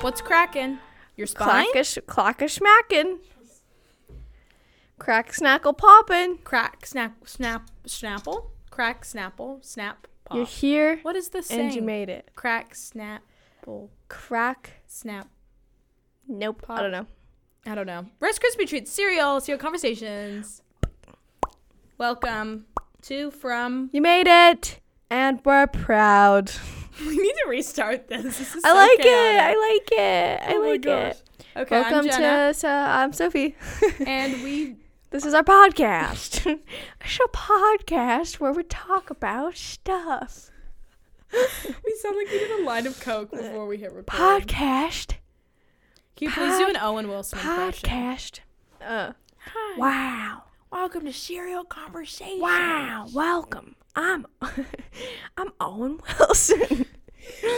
What's cracking? Your spine? Clackish, clackish, smacking. Crack, snackle, poppin'. Crack, snap, snap, snapple, crack, snapple, snap, pop. You're here, what is this and you made it. Crack, snapple, Crack. snap. Nope. Pop. I don't know. I don't know. Rice Krispie treats, cereal, cereal conversations. Welcome to from. You made it, and we're proud. We need to restart this. This is I so like it. I like it. I Oh like it. Okay, Welcome to. So, I'm Sophie. and we This is our podcast. it's a podcast where we talk about stuff. we sound like we did a line of coke before we hit record. Podcast. Can you please do an Owen Wilson impression? Podcast. Uh, Hi. wow. Welcome to Cereal Conversation. Wow. Welcome. I'm I'm Owen Wilson.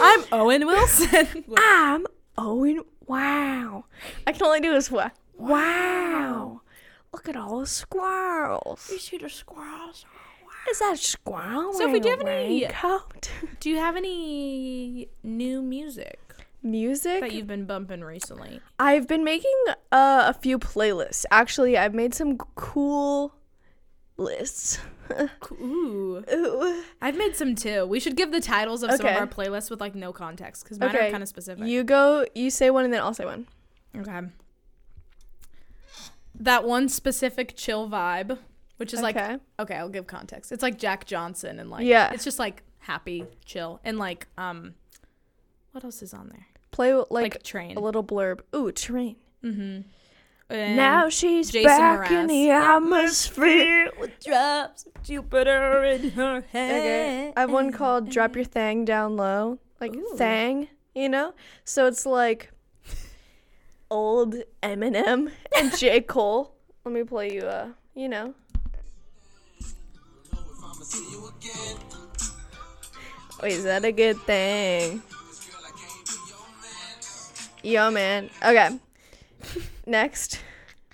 I'm Owen Wilson. I'm Owen. Wow. I can only do this one. Wow. Look at all the squirrels. you see the squirrels? Is that a squirrel? Sophie, do you wearing have any- raincoat? Do you have any new music music? that you've been bumping recently? I've been making uh, a few playlists. Actually, I've made some cool lists. Ooh. Ooh. I've made some too. We should give the titles of some of our playlists with like no context because mine are kind of specific. You go. You say one, and then I'll say one. okay. That one specific chill vibe, which is like okay. okay, I'll give context. It's like Jack Johnson and like Yeah. it's just like happy, chill, and like um, what else is on there? Play like, Like, train. a little blurb. Ooh, train. Mm-hmm. now she's Jason back in the atmosphere. with drops of Jupiter in her head. Okay. I have one called "Drop Your Thang Down Low," like Ooh. thang. You know, so it's like old Eminem and J Cole. Let me play you. Uh, you know. Wait, is that a good thing? Yo, man. Okay. next.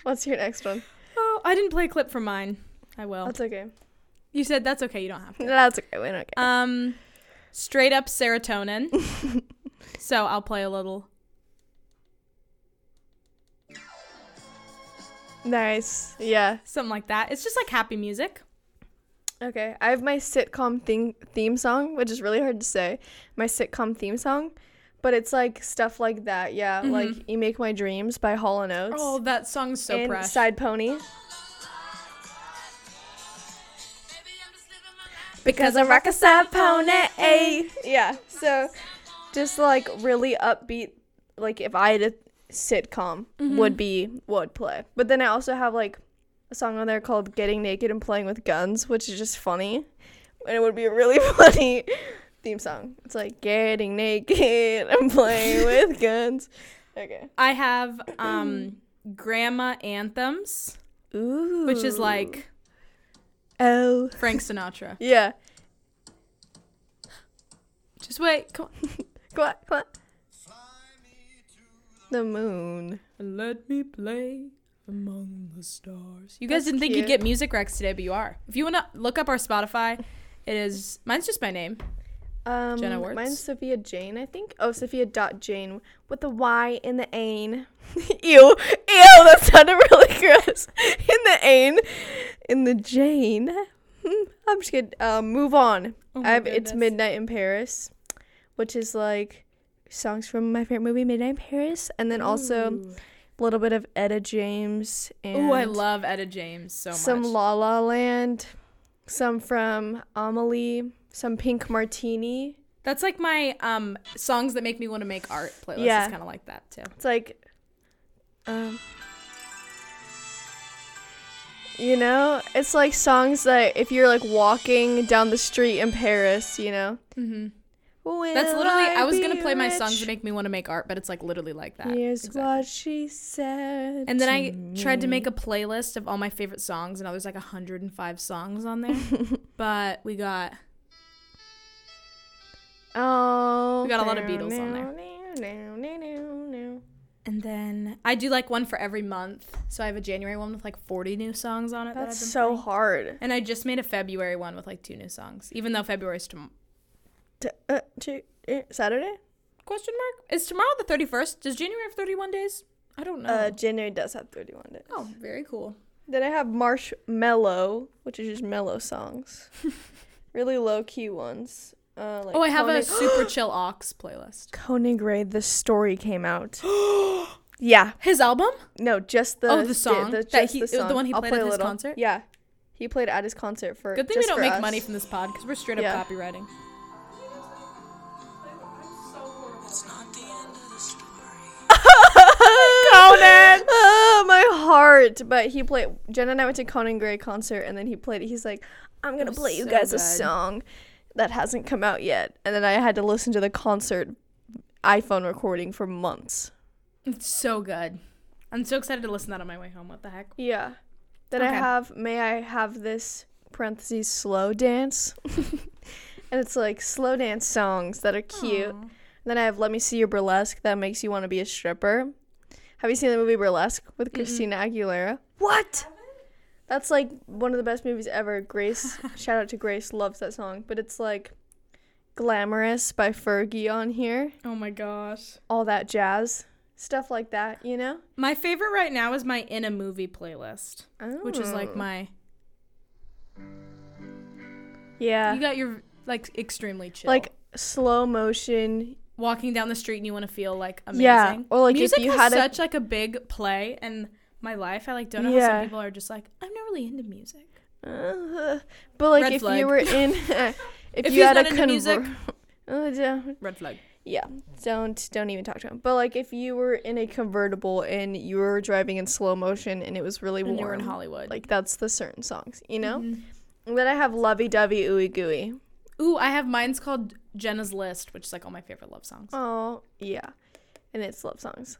What's your next one? Oh, I didn't play a clip from mine. I will. That's okay. You said that's okay. You don't have to. That's okay. We don't care. Um, straight up serotonin. so I'll play a little. nice. Yeah. Something like that. It's just like happy music. Okay, I have my sitcom theme theme song, which is really hard to say. My sitcom theme song, but it's like stuff like that. Yeah, like "You Make My Dreams" by Hall and Oates. Oh, that song's so and fresh. Side Pony. because I rock a side pony. Yeah, so just like really upbeat. Like if I had a sitcom, Mm-hmm. would be would play. But then I also have like a song on there called "Getting Naked and Playing with Guns," which is just funny, and it would be really funny theme song. It's like getting naked and playing with guns. Okay. I have um grandma anthems, Ooh. which is like oh Frank Sinatra. yeah. Just wait, come on. Come on, come on. The moon. And let me play among the stars. You guys That's didn't think you'd get music recs today, but you are. If you want to look up our Spotify, it is mine's just my name. Um, Jenna Wirtz? mine's Sophia Jane, I think. Oh, Sophia dot Jane with the Y in the ain. ew, ew, that sounded really gross. In the ain, in the Jane. Hmm, I'm just kidding. Um, move on. Oh I have it's. Midnight in Paris, which is like songs from my favorite movie, Midnight in Paris, and then also a little bit of Etta James and Ooh, I love Etta James so some much. Some La La Land, some from Amelie, some Pink Martini. That's like my um songs that make me want to make art playlist. Yeah. It's kind of like that too. It's like, um, you know, it's like songs that if you're like walking down the street in Paris, you know. Mm-hmm. Will That's literally. I, was gonna play my songs rich? that make me want to make art, but it's like literally like that. Here's Exactly. what she said. And then to I tried to make a playlist of all my favorite songs, and now there's like 105 songs on there. but we got Oh, We got a lot of Beatles on there. And then I do like one for every month. So I have a January one with like 40 new songs on it. That's I've so playing. hard. And I just made a February one with like two new songs, even though February's tom- T- uh, t- uh, Saturday? Question mark? Is tomorrow the 31st? Does January have 31 days? I don't know. Uh, January does have 31 days. oh, very cool. Then I have Marshmello, which is just mellow songs. really low key ones. Uh, like oh, I have a super chill aux playlist. Conan Gray, the story came out. yeah. His album? No, just the Oh, the song? That he- the, the one he I'll played play at his little. concert? Yeah. He played at his concert for Good thing we don't make us. money from this pod because we're straight up Yeah. copywriting. Conan! Oh, my heart. But he played. Jen and I went to Conan Gray concert, and then he played. He's like, "I'm gonna play you so guys a song that hasn't come out yet," and then I had to listen to the concert iPhone recording for months. It's so good. I'm so excited to listen to that on my way home. What the heck? Yeah. Then I have May I have this parentheses slow dance. and it's like slow dance songs that are cute. Aw. Then I have Let Me See Your Burlesque that makes you want to be a stripper. Have you seen the movie Burlesque with Christina Aguilera? What? That's like one of the best movies ever. Grace, shout out to Grace, loves that song. But it's like Glamorous by Fergie on here. Oh my gosh. All that jazz. Stuff like that, you know? My favorite right now is my in a movie playlist, which is like Oh. my. Yeah. You got your like extremely chill. like slow motion. walking down the street and you want to feel like amazing. Yeah, or, like, if you had a- such like a big play in my life. I like don't know how some people are just like I'm not really into music. Uh, but like Red if flag. you were in if, If you had a into music- yeah, Red flag. yeah don't don't even talk to him but like if you were in a convertible and you were driving in slow motion and it was really And warm you were in Hollywood. like that's the certain songs you know Mhm. and then i have lovey-dovey ooey gooey Ooh, I have mine's called Jenna's List, which is like all my favorite love songs. oh yeah and it's love songs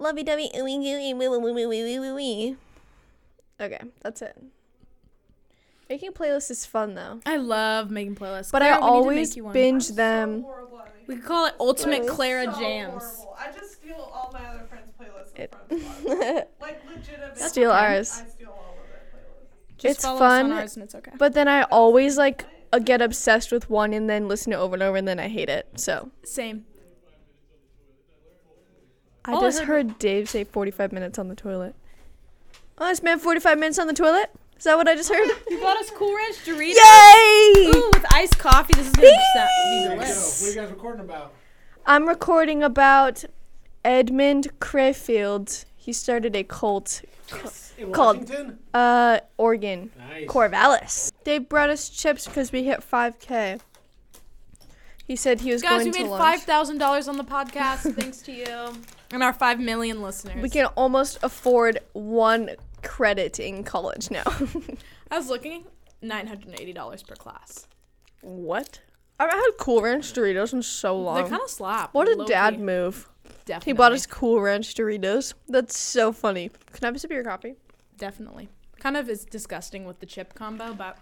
lovey-dovey ooey gooey wee wee wee wee wee wee wee okay that's it making playlists is fun though I love making playlists. but Claire, i we need to always make you one. binge I'm them So horrible at making We could call it Ultimate So Clara so Jams. horrible. I just steal all my other friends' playlists It- Like legitimate. Steal ours. I steal all of their playlists. Just It's fun, us on ours and it's okay. But then I always like uh, get obsessed with one and then listen to it over and over and then I hate it. So Same. I All I just heard- heard Dave say 45 minutes on the toilet. Oh, I spent 45 minutes on the toilet? Is that what I just heard? You got us Cool Ranch Doritos. Yay! Ooh, with iced coffee. This is gonna be, sa- be There you go. delicious. What are you guys recording about? I'm recording about Edmund Crayfield. He started a cult, In Called- Washington? uh, Oregon, Nice. Corvallis. They brought us chips because we hit 5K. He said he was Guys, going to Guys, we made five thousand dollars on the podcast thanks to you and our five million listeners. We can almost afford one credit in college now. I was looking, nine hundred and eighty dollars per class. what? I haven't had Cool Ranch Doritos in so long. They kind of slap. What a dad move. Definitely. He bought us Cool Ranch Doritos. That's so funny. Can I have a sip of your coffee? Definitely. Kind of is disgusting with the chip combo, but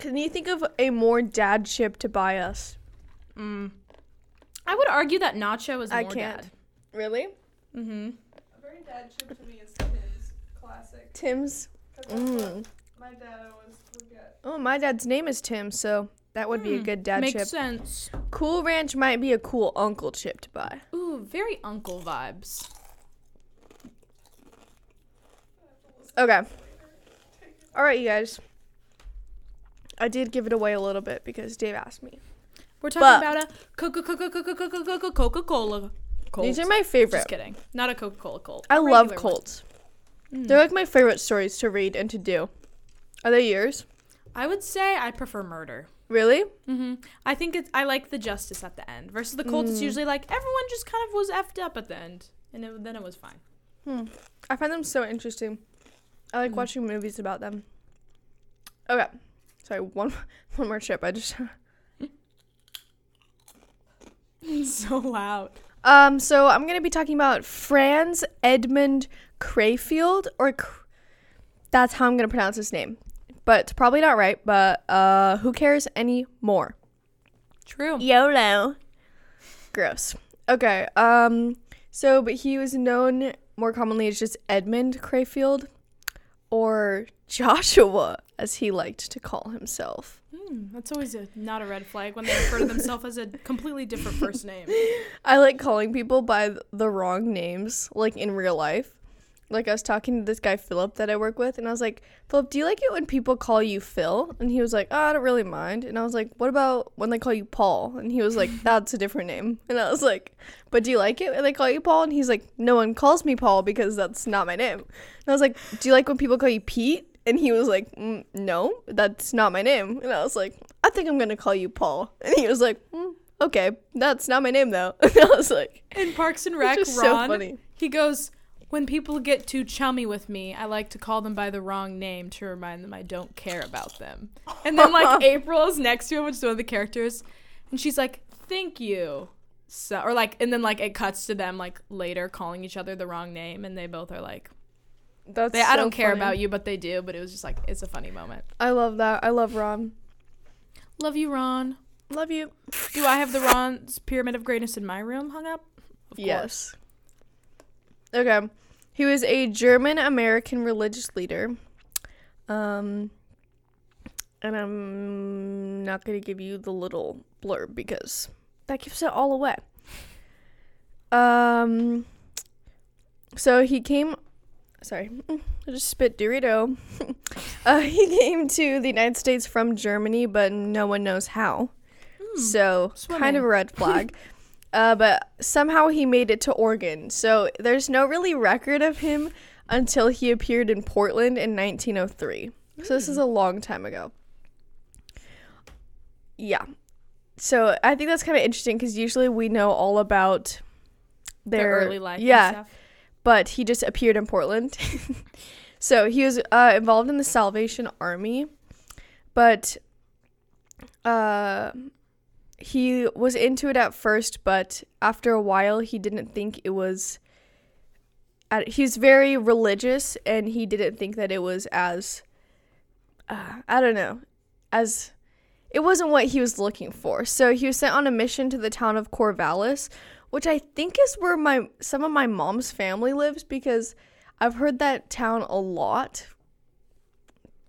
Can you think of a more dad chip to buy us? mm, I would argue that nacho is more I can't. dad. Really? Mm-hmm. A very dad chip to me is Tim's classic. Tim's. that's Mm. my dad always would get. Oh, my dad's name is Tim, so that would be a good dad Hmm. Makes chip. sense. Cool Ranch might be a cool uncle chip to buy. Ooh, very uncle vibes. Okay. All right, you guys. I did give it away a little bit because Dave asked me. We're talking But- about a Coca Coca Cola. These are my favorite. Just kidding. Not a Coca Cola Colt. I love. Colts. They're like my favorite stories to read and to do. Are they yours? I would say I prefer murder. Really? hmm I think it's I like the justice at the end versus the Colts. It's Mm. usually like everyone just kind of was effed up at the end, and it, then it was fine. Hmm. I find them so interesting. I like Mm. watching movies about them. Okay. Sorry, one one more chip. I just so loud. Um so I'm going to be talking about Franz Edmund Crayfield or Cr- that's how I'm going to pronounce his name. But it's probably not right, but uh who cares anymore? True. YOLO. Gross. Okay. Um. So, but he was known more commonly as just Edmund Crayfield, or Joshua, as he liked to call himself. Hmm, that's always a not a red flag when they refer to themselves as a completely different first name. I like calling people by the wrong names, like in real life. Like I was talking to this guy Philip that I work with, and I was like, Philip, do you like it when people call you Phil? And he was like, oh, I don't really mind. And I was like, what about when they call you Paul? And he was like, that's a different name. And I was like, but do you like it when they call you Paul? And he's like, no one calls me Paul because that's not my name. And I was like, do you like when people call you Pete? And he was like, mm, no, that's not my name. And I was like, I think I'm gonna call you Paul. And he was like, mm, okay, that's not my name though. And I was like, In Parks and Rec, Ron, so funny. he goes, "When people get too chummy with me, I like to call them by the wrong name to remind them I don't care about them." And then like April is next to him, which is one of the characters, and she's like, "Thank you." So, or like, and then like it cuts to them like later calling each other the wrong name, and they both are like, That's they, "I don't care funny. about you," but they do. But it was just like it's a funny moment. I love that. I love Ron. Love you, Ron. Love you. Do I have the Ron's Pyramid of Greatness in my room hung up? Of course. Yes. Okay. He was a German American religious leader. Um and I'm not going to give you the little blurb because that gives it all away. Um so he came sorry, I just spit Dorito. uh, he came to the United States from Germany, but no one knows how. So kind of a red flag. uh, but somehow he made it to Oregon. So there's no really record of him until he appeared in Portland in 1903. So this is a long time ago. Yeah. So I think that's kind of interesting because usually we know all about Their their, early life. Yeah, And stuff. But he just appeared in Portland. so he was uh, involved in the Salvation Army, but uh, he was into it at first, but after a while, he didn't think it was. At, he's very religious, and he didn't think that it was as. Uh, I don't know, as. It wasn't what he was looking for. So he was sent on a mission to the town of Corvallis, which I think is where my some of my mom's family lives because I've heard that town a lot.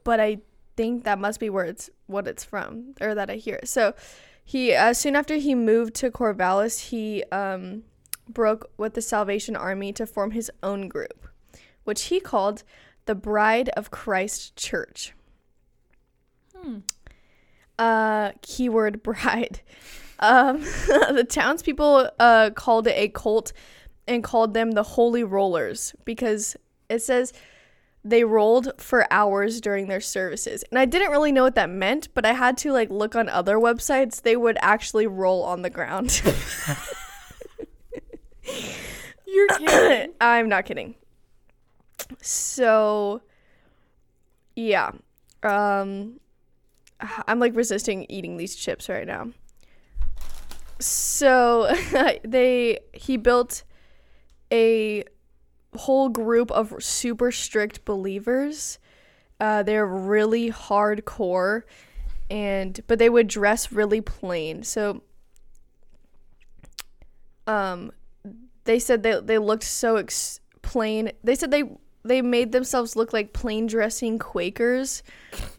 But I think that must be where it's what it's from or that I hear. So he uh, soon after he moved to Corvallis, he um, broke with the Salvation Army to form his own group, which he called the Bride of Christ Church. Hmm. Uh, keyword bride. Um, the townspeople uh, called it a cult and called them the Holy Rollers because it says they rolled for hours during their services. And I didn't really know what that meant, but I had to like look on other websites. They would actually roll on the ground. You're kidding. I'm not kidding. So yeah. Um I'm like resisting eating these chips right now. So they he built a whole group of super strict believers. Uh, they're really hardcore and but they would dress really plain. So um they said they they looked so ex- plain. They said they they made themselves look like plain dressing Quakers,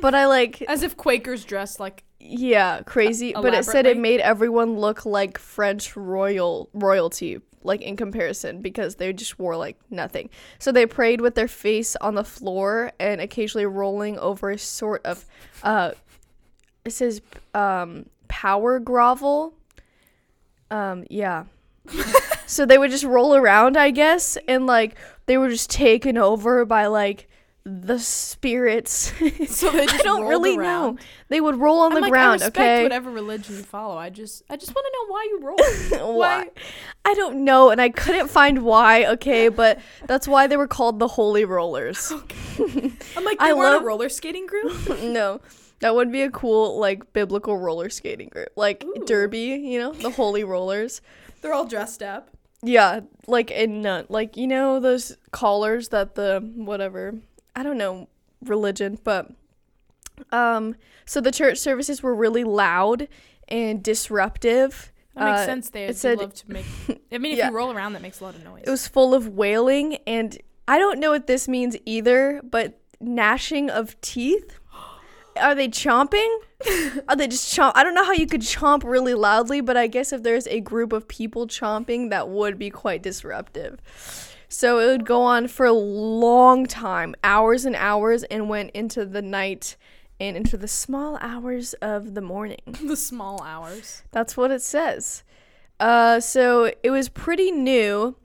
but I like As if Quakers dress like yeah crazy. But it said it made everyone look like French royal royalty, like in comparison, because they just wore like nothing. So they prayed with their face on the floor and occasionally rolling over a sort of uh, it says um power grovel. Um yeah. so they would just roll around, I guess, and like they were just taken over by like the spirits. so they I don't really around. know. They would roll on I'm the like, ground, I respect okay? whatever religion you follow. I just I just want to know why you roll. why? I don't know, and I couldn't find why, okay, but that's why they were called the Holy Rollers. Okay. I'm like I they were in love- a roller skating group. no. That would be a cool like biblical roller skating group. Like Ooh. Derby, you know, the Holy Rollers. They're all dressed up. Yeah, like in uh, like you know those collars that the whatever I don't know religion, but um, so the church services were really loud and disruptive. That makes Uh, sense. They it said- love to make. I mean, if Yeah. you roll around, that makes a lot of noise. It was full of wailing, and I don't know what this means either, but gnashing of teeth. are they chomping? are they just chomp? I don't know how you could chomp really loudly, but I guess if there's a group of people chomping, that would be quite disruptive. So it would go on for a long time, hours and hours, and went into the night and into the small hours of the morning. the small hours. That's what it says. Uh, so it was pretty new,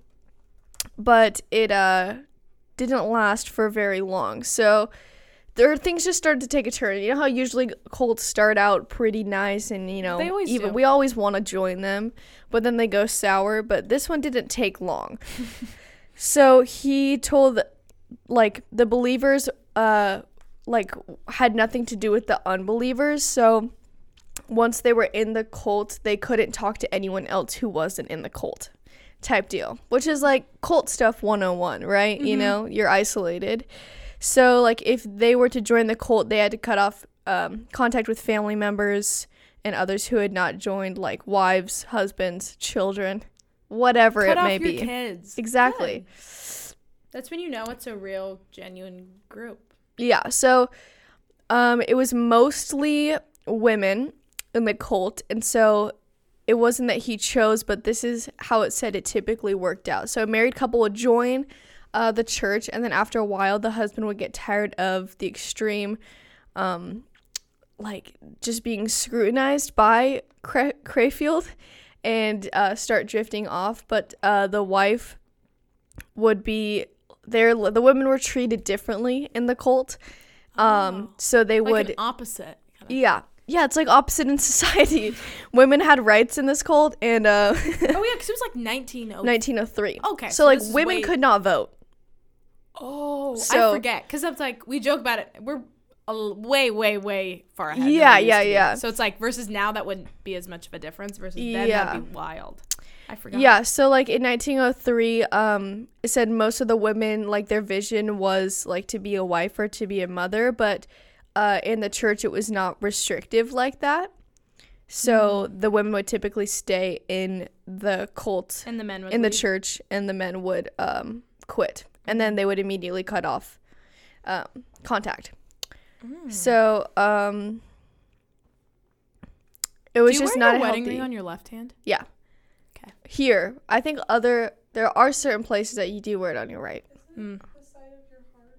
but it uh didn't last for very long. So there things just started to take a turn. You know how usually cults start out pretty nice and you know They always even do. we always want to join them, but then they go sour. But this one didn't take long. so he told like the believers uh like had nothing to do with the unbelievers. So once they were in the cult, they couldn't talk to anyone else who wasn't in the cult type deal, which is like cult stuff 101, right? You know, you're isolated. So, like, if they were to join the cult, they had to cut off um, contact with family members and others who had not joined, like wives, husbands, children, whatever Cut it may be. kids. Exactly. That's when you know it's a real, genuine group. Yeah. So um, it was mostly women in the cult. And so it wasn't that he chose, but this is how it said it typically worked out. So a married couple would join uh, the church, and then after a while, the husband would get tired of the extreme, um, like just being scrutinized by Cra- Crayfield and uh, start drifting off. But uh, the wife would be there. The women were treated differently in the cult. Um, Oh. so they Like would opposite. kind of- yeah. Yeah, it's like opposite in society. Women had rights in this cult and uh Oh yeah, because it was like 19. 1903. Okay, So, so like women way- could not vote. Oh, So- I forget because it's like we joke about it. We're a way, way, way far ahead. Yeah, yeah, yeah. So it's like versus now that wouldn't be as much of a difference versus then Yeah. that'd be wild. I forgot. Yeah, so like in 1903 um it said most of the women like their vision was like to be a wife or to be a mother, but uh in the church it was not restrictive like that. So Mm. the women would typically stay in the cult and the men would in the church and the men would um, quit and then they would immediately cut off um, contact Mm. so um, it Do was you just wear not your wedding healthy ring on your left hand? yeah Okay. here i think other there are certain places that you do wear it on your right Mm. Side of your heart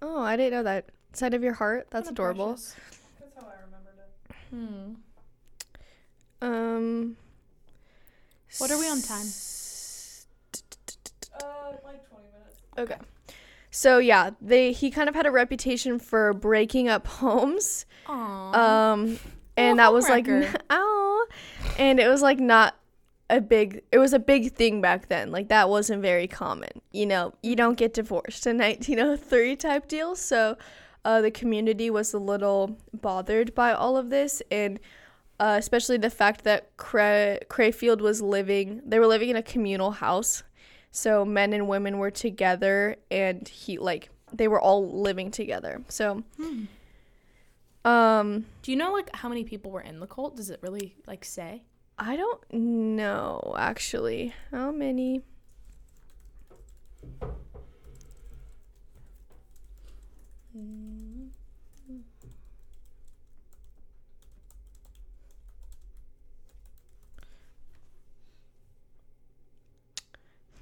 oh i didn't know that side of your heart that's Kinda adorable precious. That's how I remembered it. Hmm. um What are we on time? Uh, like 20 minutes. Okay. So yeah, they he kind of had a reputation for breaking up homes. Aw. Um and that was like ow. And it was like not a big it was a big thing back then. Like that wasn't very common. You know, you don't get divorced in 1903 type deal. So uh, the community was a little bothered by all of this and uh, especially the fact that Cray- Crayfield was living they were living in a communal house so men and women were together and he like they were all living together so Hmm. um Do you know like how many people were in the cult? Does it really like say? i don't know actually how many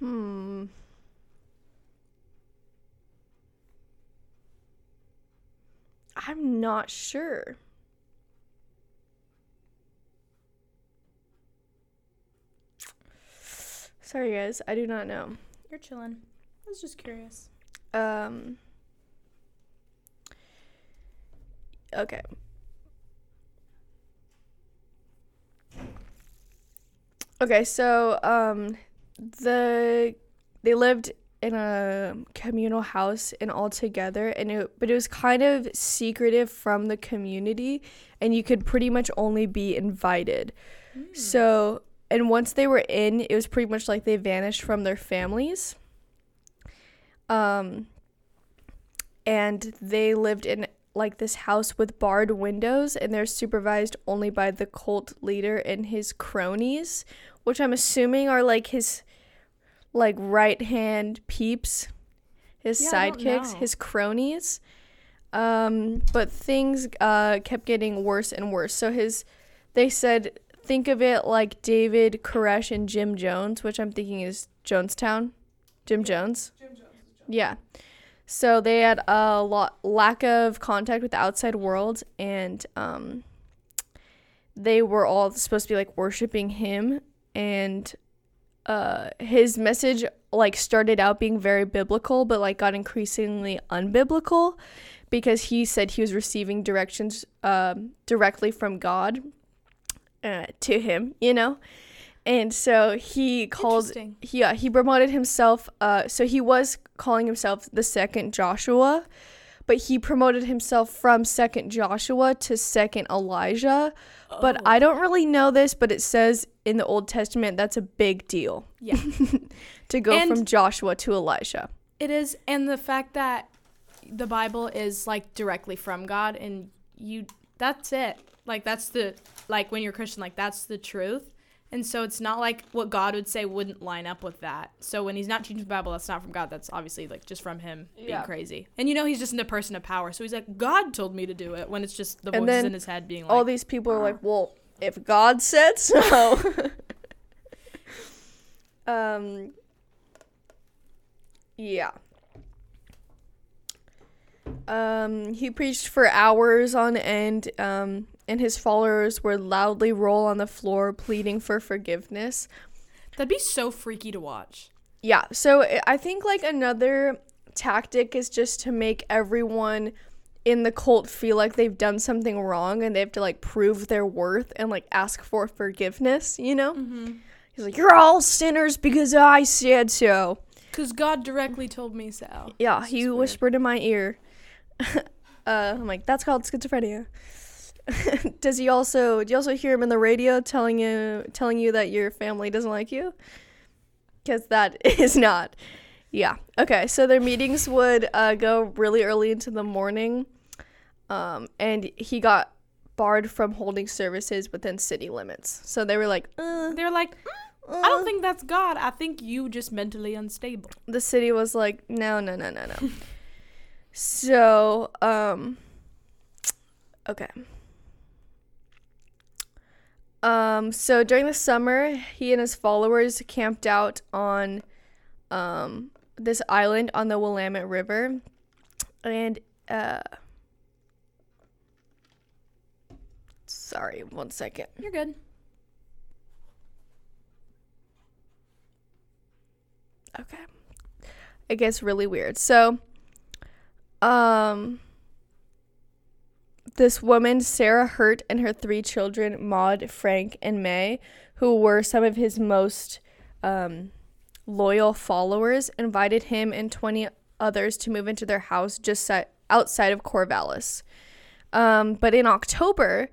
hmm i'm not sure sorry guys i do not know You're chilling. I was just curious. Um. Okay. Okay, so um, the they lived in a communal house and all together, and it but it was kind of secretive from the community, and you could pretty much only be invited. So, and once they were in, it was pretty much like they vanished from their families. Um, and they lived in like this house with barred windows, and they're supervised only by the cult leader and his cronies, which I'm assuming are like his like right hand peeps, his Yeah, sidekicks, his cronies. Um, but things uh, kept getting worse and worse. So his, they said, think of it like David Koresh and Jim Jones, which I'm thinking is Jonestown. Jim Jones. Jim Jones. Yeah. So they had a lot lack of contact with the outside world, and um, they were all supposed to be like worshiping him, and uh, his message like started out being very biblical, but like got increasingly unbiblical because he said he was receiving directions um, directly from God uh, to him, you know. And so he called he, yeah, he promoted himself. Uh, so he was calling himself the second Joshua, but he promoted himself from second Joshua to second Elijah. But Oh. I don't really know this, but it says in the Old Testament that's a big deal Yeah. to go And- from Joshua to Elijah. It is, and the fact that the Bible is like directly from God, and you that's it. Like that's the like when you're Christian, like that's the truth. And so it's not like what God would say wouldn't line up with that. So when he's not teaching the Bible, that's not from God. That's obviously like just from him being Yeah. crazy. And you know he's just in a person of power. So he's like, God told me to do it when it's just the voices in his head being like, All these people are like, well, if God said so. um, yeah. Um, he preached for hours on end, um, and his followers would loudly roll on the floor pleading for forgiveness. that'd be so freaky to watch. Yeah, so I- I think like another tactic is just to make everyone in the cult feel like they've done something wrong and they have to like prove their worth and like ask for forgiveness, you know? Mm-hmm. He's like, You're all sinners because I said so. Because God directly told me so. Yeah, he whispered in my ear. uh, I'm like, That's called schizophrenia. Does he also do you also hear him in the radio telling you telling you that your family doesn't like you? Because that is not. Yeah. Okay. So their meetings would uh, go really early into the morning, um, and he got barred from holding services within city limits. So they were like, uh, They're like, "Mm, I don't think that's God. I think you just mentally unstable. the city was like, no, no, no, no, no. so, um, okay. Um, so during the summer, he and his followers camped out on, um, this island on the Willamette River, and uh, sorry, one second. You're good. Okay. It gets really weird. So, um, this woman, Sarah Hurt, and her three children, Maud, Frank, and May, who were some of his most um, loyal followers, invited him and 20 others to move into their house just si- outside of Corvallis. Um, but in October,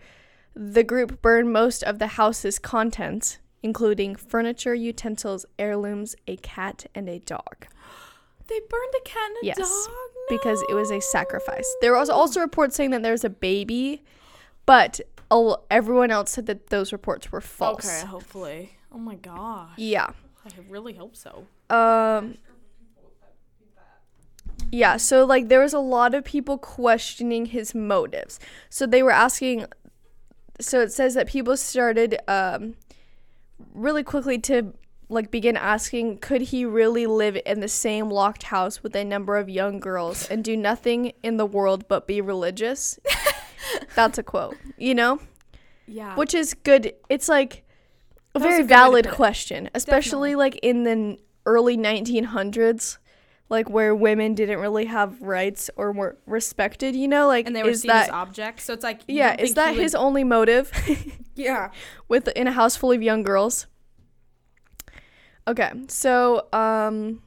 the group burned most of the house's contents, including furniture, utensils, heirlooms, a cat, and a dog, They burned a cat and a Yes, dog? because it was a sacrifice. There was also reports saying that there was a baby, but everyone else said that those reports were false. Okay, hopefully. Oh my gosh. Yeah. I really hope so. Um. Yeah, so like there was a lot of people questioning his motives. So they were asking so it says that people started um really quickly to like begin asking could he really live in the same locked house with a number of young girls and do nothing in the world but be religious? That's a quote, you know? Yeah. which is good. It's like a That very a good way to valid question, especially like in the early 1900s, like where women didn't really have rights or were respected. You know, like and they were is seen that as objects. So it's like yeah, is that he would- his only motive Yeah. with in a house full of young girls? Okay, so um.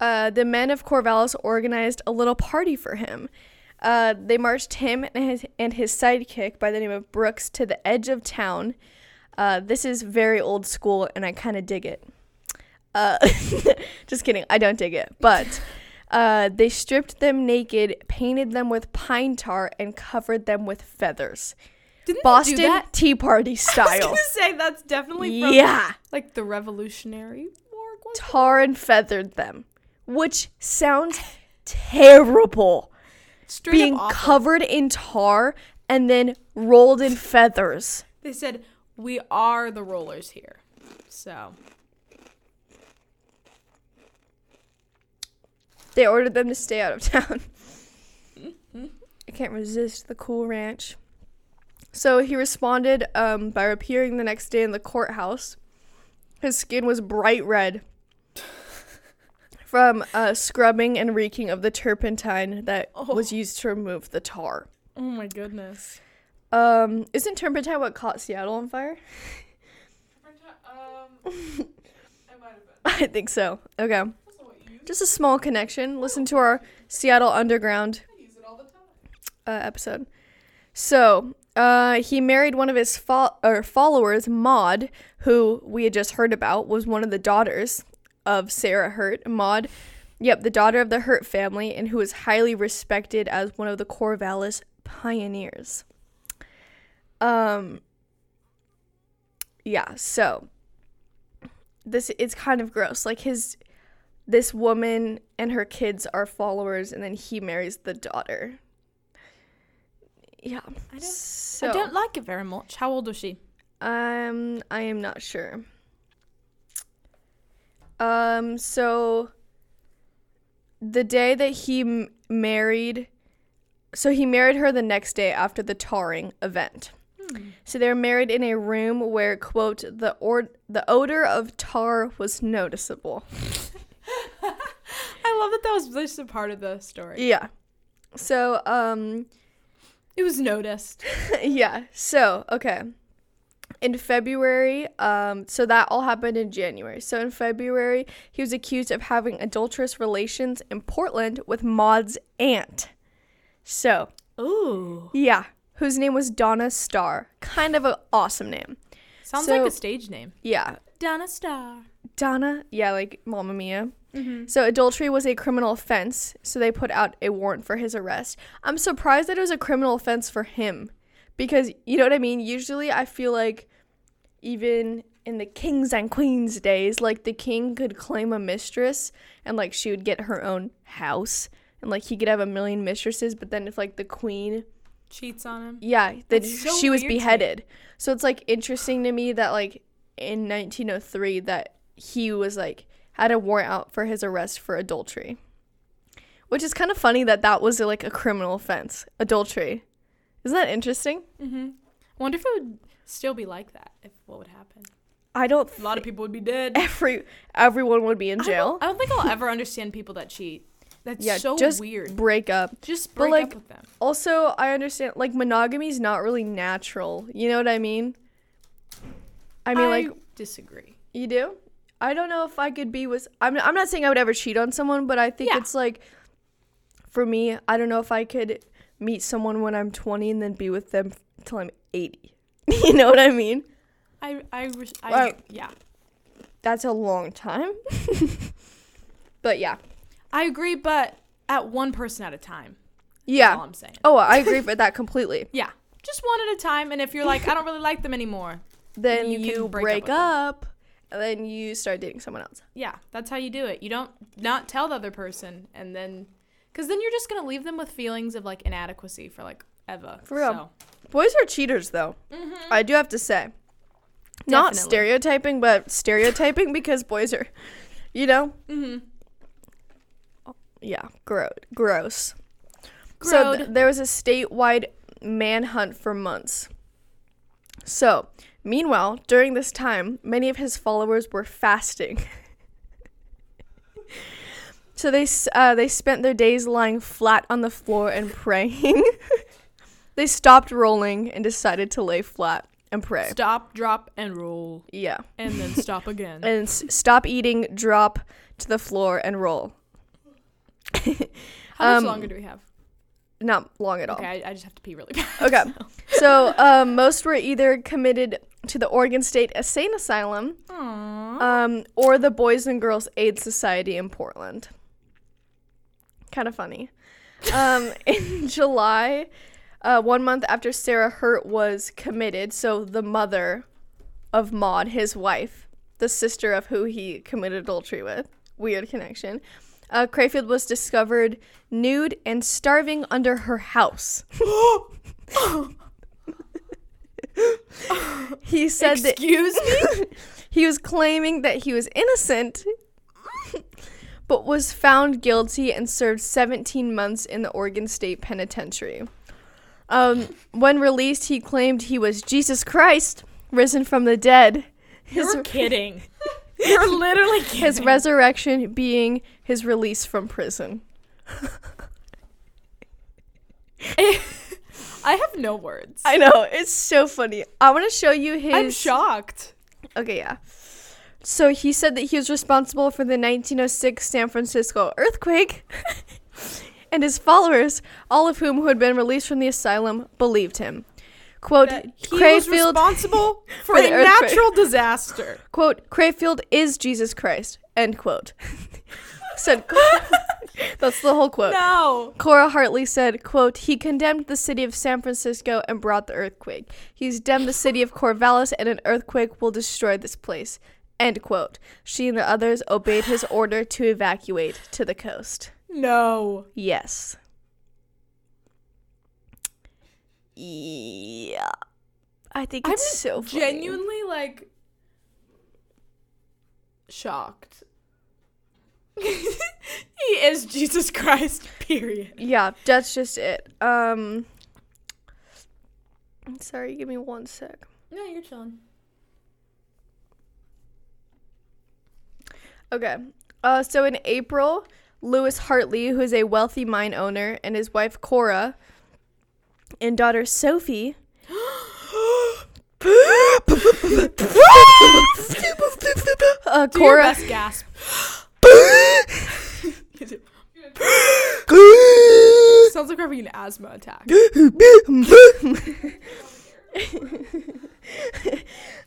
Uh, the men of Corvallis organized a little party for him. Uh, they marched him and his, and his sidekick by the name of Brooks to the edge of town. Uh, this is very old school, and I kind of dig it. Uh, just kidding, I don't dig it. But uh, they stripped them naked, painted them with pine tar, and covered them with feathers. Didn't Boston they do that? Tea Party style. I was gonna say that's definitely from Yeah, like the Revolutionary War. tar and feathered them, which sounds terrible. Straight being covered in tar and then rolled in feathers. They said we are the rollers here. So They ordered them to stay out of town. I can't resist the cool ranch. So he responded um, by appearing the next day in the courthouse. His skin was bright red from uh, scrubbing and reeking of the turpentine that was used to remove the tar. Oh my goodness. Um, isn't turpentine what caught Seattle on fire? Um, I might have been. I think so. Okay. That's not what you use. Just a small connection. Listen to our Seattle Underground I use it all the time. uh, episode. So, uh, he married one of his fo- followers, Maud, who we had just heard about, was one of the daughters of Sarah Hurt. Maud, yep, the daughter of the Hurt family, and who was highly respected as one of the Corvallis pioneers. Um, yeah, so this it's kind of gross. Like his this woman and her kids are followers, and then he marries the daughter. Yeah. I don't- So, I don't like it very much. How old was she? um, I am not sure. Um, so the day that he m- married, so he married her the next day after the tarring event. So they were married in a room where, quote, the or the odor of tar was noticeable. I love that that was just a part of the story. Yeah. So, um, It was noticed. yeah. So, okay. In February, um, so that all happened in January. So in February, he was accused of having adulterous relations in Portland with Maud's aunt. So, Ooh. yeah, whose name was Donna Starr. Kind of an awesome name. Sounds So- like a stage name. Yeah, Donna Star. Donna. Yeah, like Mamma Mia. Mm-hmm. So adultery was a criminal offense, so they put out a warrant for his arrest. I'm surprised that it was a criminal offense for him because you know what I mean? Usually I feel like even in the kings and queens days, like the king could claim a mistress and like she would get her own house and like he could have a million mistresses, but then if like the queen Cheats on him. yeah, that so she was weird to me. beheaded. So it's like interesting to me that like in 1903 that he was like had a warrant out for his arrest for adultery. Which is kind of funny that that was like a criminal offense, adultery. Isn't that interesting? Mm-hmm. I wonder if it would still be like that. If what would happen? I don't A lot of people would be dead. every everyone would be in I don't- jail. I don't, think I'll ever understand people that cheat. That's Yeah, so just weird. break up. Just break like, up with them. Also, I understand like monogamy is not really natural. You know what I mean? I mean like disagree. You do? I don't know if I could be with. I'm. I'm not saying I would ever cheat on someone, but I think Yeah. it's like, for me, I don't know if I could meet someone when I'm 20 and then be with them till I'm 80. you know what I mean? I I, I Well- yeah. That's a long time. but yeah, I agree, but at one person at a time. Yeah. That's all. I'm saying. Oh, I agree with that completely. Yeah, just one at a time. And if you're like, I don't really like them anymore, Then You you, can break break, up up, then you start dating someone else. yeah, that's how you do it. You don't not tell the other person, and then, because then you're just gonna leave them with feelings of like inadequacy for like ever. For real. So, Boys are cheaters, though. Mm-hmm. I do have to say. Not stereotyping, but stereotyping because boys are, you know, mm-hmm. yeah, gro- gross. So th- there was a statewide manhunt for months. So, meanwhile, during this time, many of his followers were fasting. so they uh, they spent their days lying flat on the floor and praying. they stopped rolling and decided to lay flat and pray. Stop, drop, and roll, Yeah. and then stop again. And s- stop eating, drop to the floor and roll. How much um, longer do we have? Not long at all. Okay, I, I just have to pee really bad. Okay. So um, most were either committed to the Oregon State Insane Asylum um, or the Boys and Girls Aid Society in Portland. Kind of funny. Um, in July, uh, one month after Sarah Hurt was committed, so the mother of Maud, his wife, the sister of who he committed adultery with, weird connection, uh, Crayfield was discovered nude and starving under her house. he said that me. he was claiming that he was innocent, but was found guilty and served 17 months in the Oregon State Penitentiary. Um, when released, he claimed he was Jesus Christ, risen from the dead. His, You're kidding. You're literally kidding. his resurrection being his release from prison. I have no words. I know, it's so funny. I want to show you his. I'm shocked. Okay, yeah. So he said that he was responsible for the 1906 San Francisco earthquake, and his followers, all of whom who had been released from the asylum, believed him. Quote, That he was responsible for, for a natural disaster. quote, Crayfield is Jesus Christ, end quote. Said, that's the whole quote. No. Cora Hartley said, quote, he condemned the city of San Francisco and brought the earthquake. He's damned the city of Corvallis and an earthquake will destroy this place. End quote. She and the others obeyed his order to evacuate to the coast. No. Yes. Yeah. I think it's I'm so funny. Genuinely like shocked. he is Jesus Christ, period. Yeah, that's just it. Um Sorry, give me one sec. No, you're chilling. Okay. Uh, so in April, Lewis Hartley, who is a wealthy mine owner, and his wife Cora and daughter Sophie. uh, Cora. gasp. Sounds like we're having an asthma attack.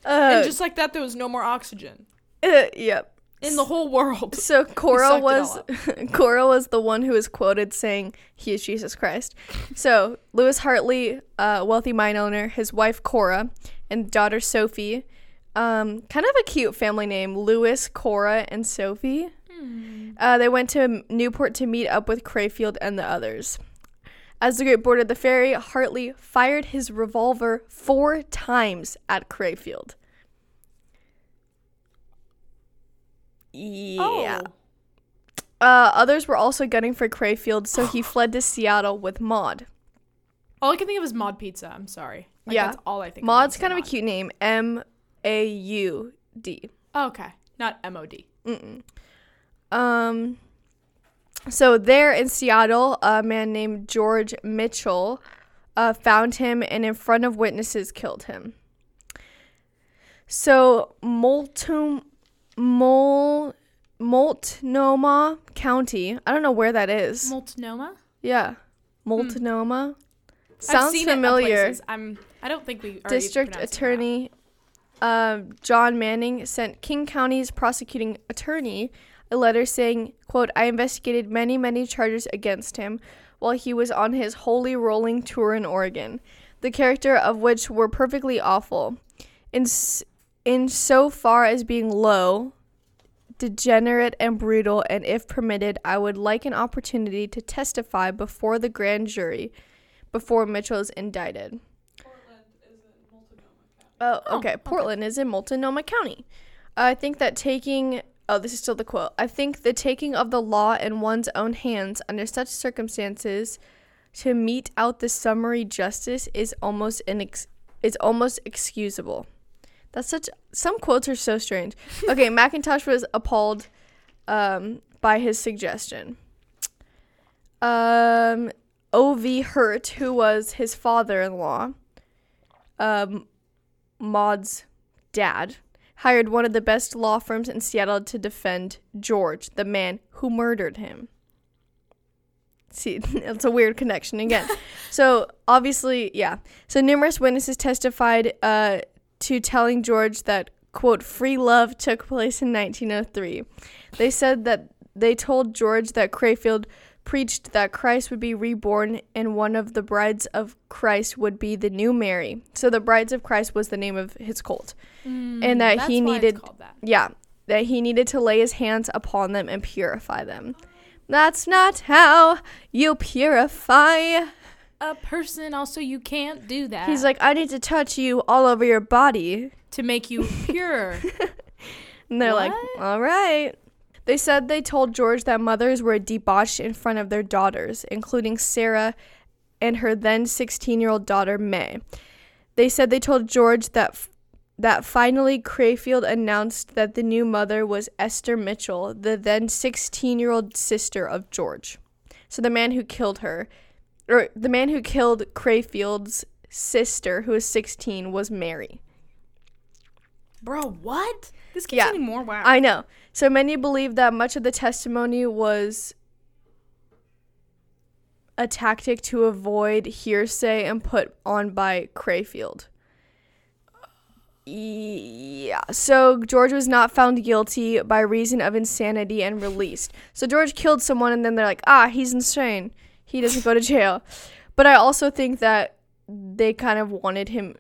uh, and just like that, there was no more oxygen uh, yep. in the whole world. So Cora sucked it was all Cora was the one who was quoted saying he is Jesus Christ. So Lewis Hartley, uh, wealthy mine owner, his wife Cora, and daughter Sophie, um, kind of a cute family name, Lewis, Cora, and Sophie. Uh, they went to Newport to meet up with Crayfield and the others. As the group boarded the ferry, Hartley fired his revolver four times at Crayfield. Yeah. Oh. Uh, others were also gunning for Crayfield, so he fled to Seattle with Maud. All I can think of is Mod Pizza. I'm sorry. Like, Yeah. That's all I think. Maud's kind of a cute name. M A U D. Oh, okay. Not M O D. Um. So there in Seattle, a man named George Mitchell uh, found him and, in front of witnesses, killed him. So Multum, Mul, Multnomah County. I don't know where that is. Multnomah. yeah, Multnomah. I've Sounds seen familiar. I'm. I don't think we. District Attorney um, John Manning sent King County's prosecuting attorney a letter saying, quote, I investigated many, many charges against him while he was on his holy rolling tour in Oregon, the character of which were perfectly awful. In, s- in so far as being low, degenerate, and brutal, and if permitted, I would like an opportunity to testify before the grand jury before Mitchell is indicted. Portland is in Multnomah County. Oh, Oh, okay. okay. Portland is in Multnomah County. I think that taking oh, this is still the quote. I think the taking of the law in one's own hands under such circumstances to mete out the summary justice is almost inex- is almost excusable. That's such some quotes are so strange. Okay, Mackintosh was appalled um, by his suggestion. Um, O.V. Hurt, who was his father-in-law, um, Maud's dad, hired one of the best law firms in Seattle to defend George, the man who murdered him. See, it's a weird connection again. so, obviously, yeah. So, numerous witnesses testified uh, to telling George that, quote, free love took place in 1903. They said that they told George that Crayfield preached that Christ would be reborn and one of the brides of Christ would be the new Mary. So the brides of Christ was the name of his cult. Mm, And that he needed- that. Yeah, that he needed to lay his hands upon them and purify them. That's not how you purify. A person also you can't do that. He's like, I need to touch you all over your body. to make you pure. And they're like, all right. They said they told George that mothers were debauched in front of their daughters, including Sarah and her then 16 year old daughter, May. They said they told George that. F- that finally Crayfield announced that the new mother was Esther Mitchell, the then 16 year old sister of George. So the man who killed her, or the man who killed Crayfield's sister, who was 16, was Mary. Bro, what? This keeps Yeah. getting more wow. I know. So many believe that much of the testimony was a tactic to avoid hearsay and put on by Crayfield. Yeah. So George was not found guilty by reason of insanity and released. So George killed someone and then they're like, "Ah, he's insane. He doesn't go to jail." But I also think that they kind of wanted him,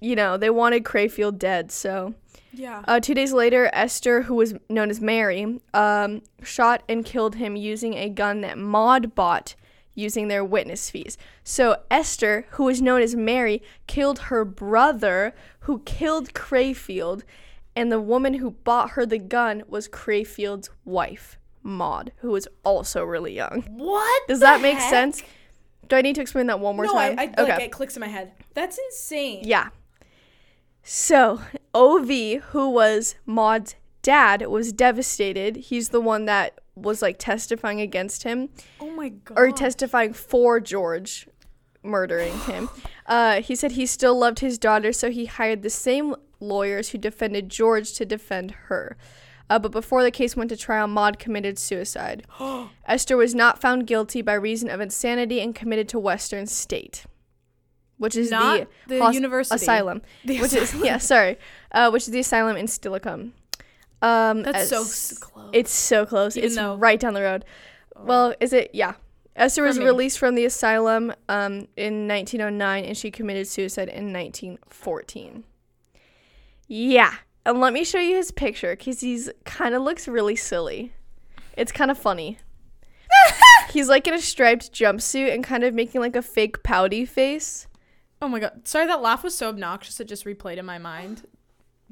you know, they wanted Crayfield dead, so yeah. uh, two days later, Esther, who was known as Mary, um, shot and killed him using a gun that Maud bought using their witness fees. So Esther, who was known as Mary, killed her brother, who killed Crayfield, and the woman who bought her the gun was Crayfield's wife, Maud, who was also really young. what? Does that make heck? sense? Do I need to explain that one more no, time? I, I like it clicks in my head. That's insane. Yeah. So, OV, who was Maud's dad, was devastated. He's the one that was like testifying against him Oh my god. or testifying for George murdering him. Uh, he said he still loved his daughter, so he hired the same lawyers who defended George to defend her. Uh, but before the case went to trial, Maud committed suicide. Esther was not found guilty by reason of insanity and committed to Western State, which is Not the, the hos- university. asylum, The which is yeah, sorry, uh, which is the asylum in Steilacoom. Um, That's so close. It's so close. Even it's though- right down the road. Well, is it? Yeah. Esther was released from the asylum um, in 1909 and she committed suicide in 1914. Yeah. And let me show you his picture because he's kind of looks really silly. It's kind of funny. he's like in a striped jumpsuit and kind of making like a fake pouty face. Oh my god. Sorry, that laugh was so obnoxious it just replayed in my mind.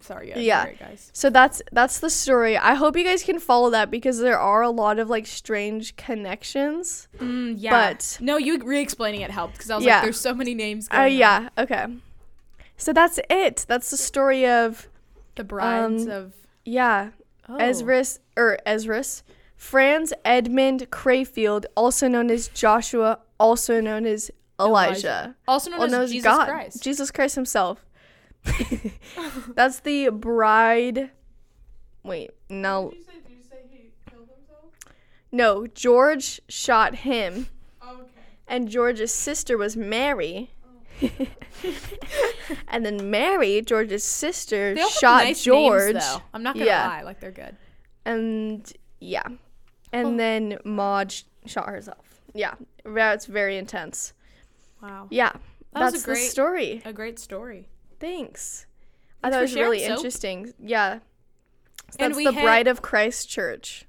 Sorry, yeah. Guys. So that's that's the story. I hope you guys can follow that because there are a lot of like strange connections. Mm, yeah. But- no, you re-explaining it helped because I was Yeah. like, "There's so many names." Oh Going on. yeah, okay. So that's it. That's the story of The brides Um, of yeah, oh. Ezris or Ezris, Franz Edmund Crayfield, also known as Joshua, also known as Elijah, also known also as known as Jesus God, Christ. Jesus Christ himself. that's the bride. Wait, no, Did you say, did you say he killed himself? no. George shot him, Oh, okay. and George's sister was Mary. Oh. and then Mary, George's sister, They all have shot nice George. Names, though. I'm not gonna Yeah. lie, like they're good. and yeah, and Oh. then Maud sh- shot herself. Yeah, that's very intense. Wow, Yeah, That was a that's great- story. a great story. Thanks. Thanks I thought it was really Soap. interesting. Yeah. So that's the had- Bride of Christ Church.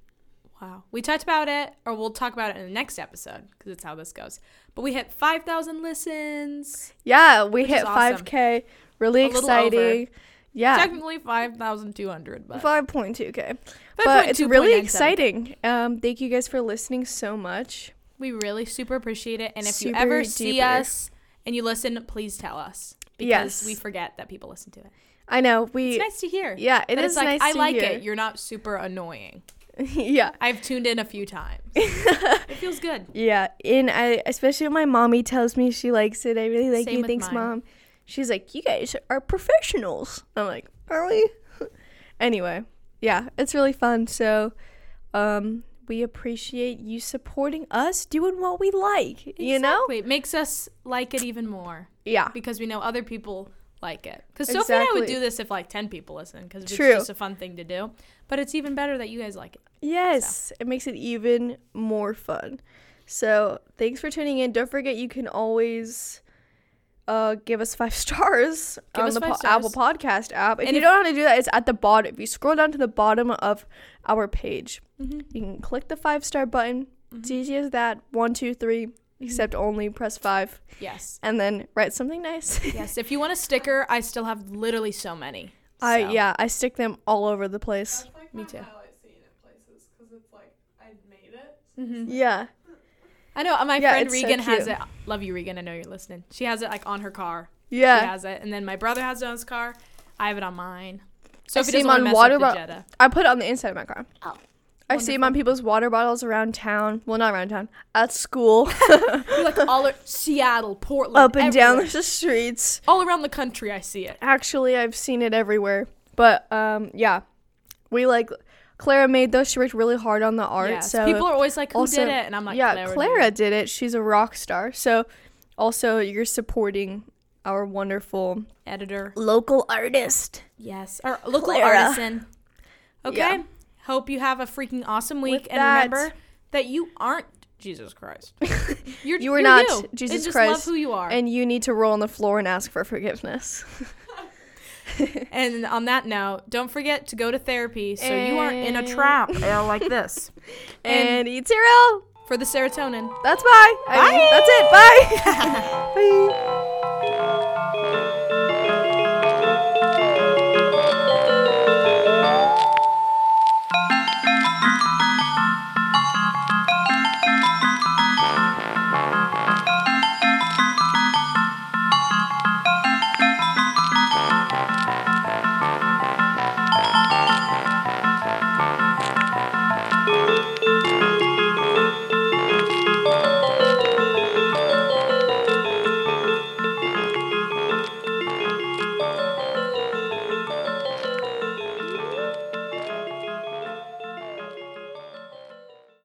Wow, we talked about it, or we'll talk about it in the next episode because it's how this goes. But we hit 5,000 listens. Yeah, we hit awesome. 5K. Really A exciting. Yeah. Technically 5,200, but 5.2K. But it's 5.2.97K. really exciting. Um, thank you guys for listening so much. We really super appreciate it. And if you Super ever see duper. us and you listen, please tell us because Yes. we forget that people listen to it. I know we. It's nice to hear. Yeah, it is it's like nice I like hear. it. You're not super annoying. yeah. I've tuned in a few times. it feels good. Yeah, and I especially when my mommy tells me she likes it. I really like Same you. Thanks, mine. mom. She's like, you guys are professionals. I'm like, are we? anyway, yeah, it's really fun. So, um, we appreciate you supporting us doing what we like. You know? It makes us like it even more Yeah. because we know other people like it. Because Sophie and I would do this if like 10 people listen because it's just a fun thing to do. But it's even better that you guys like it. Yes, it makes it even more fun. So, thanks for tuning in. Don't forget you can always uh, give us five stars Give on the five po- Apple. Podcast app. If And you if- don't know how to do that, it's at the bottom. If you scroll down to the bottom of our page, Mm-hmm. you can click the five star button It's easy as that. One, two, three. Except only press five, Yes. and then write something nice. Yes. If you want a sticker, I still have literally so many. I yeah, I stick them all over the place. That's like Me my too. highlight scene at places because it's like I made it. Mhm. Yeah. I know. uh, My Yeah, friend it's so Regan has it. Love you, Regan. I know you're listening. She has it like on her car. Yeah, she has it, and then my brother has it on his car. I have it on mine. So I if it see him on water up the bo- Jetta. I put it on the inside of my car. Oh, I see him on people's water bottles around town. Well, not around town. At school. Like all ar- Seattle, Portland, up and down the streets. all around the country. I see it. Actually, I've seen it everywhere. But um, yeah, we like Clara made those. She worked really hard on the art. Yes. So People are always like, "Who also- did it?" And I'm like, yeah, Clara. Clara, did it. She's a rock star. So also, you're supporting our wonderful editor." local artist. Yes, our local Clara. artisan. Okay. Yeah. Hope you have a freaking awesome week, With and that- remember that you aren't Jesus Christ. You're, You are you're not you. Jesus Christ, Love who you are. And you need to roll on the floor and ask for forgiveness. And on that note, don't forget to go to therapy so you aren't in a trap like this. And- and eat cereal. For the serotonin. That's bye. I mean, that's it. Bye. bye.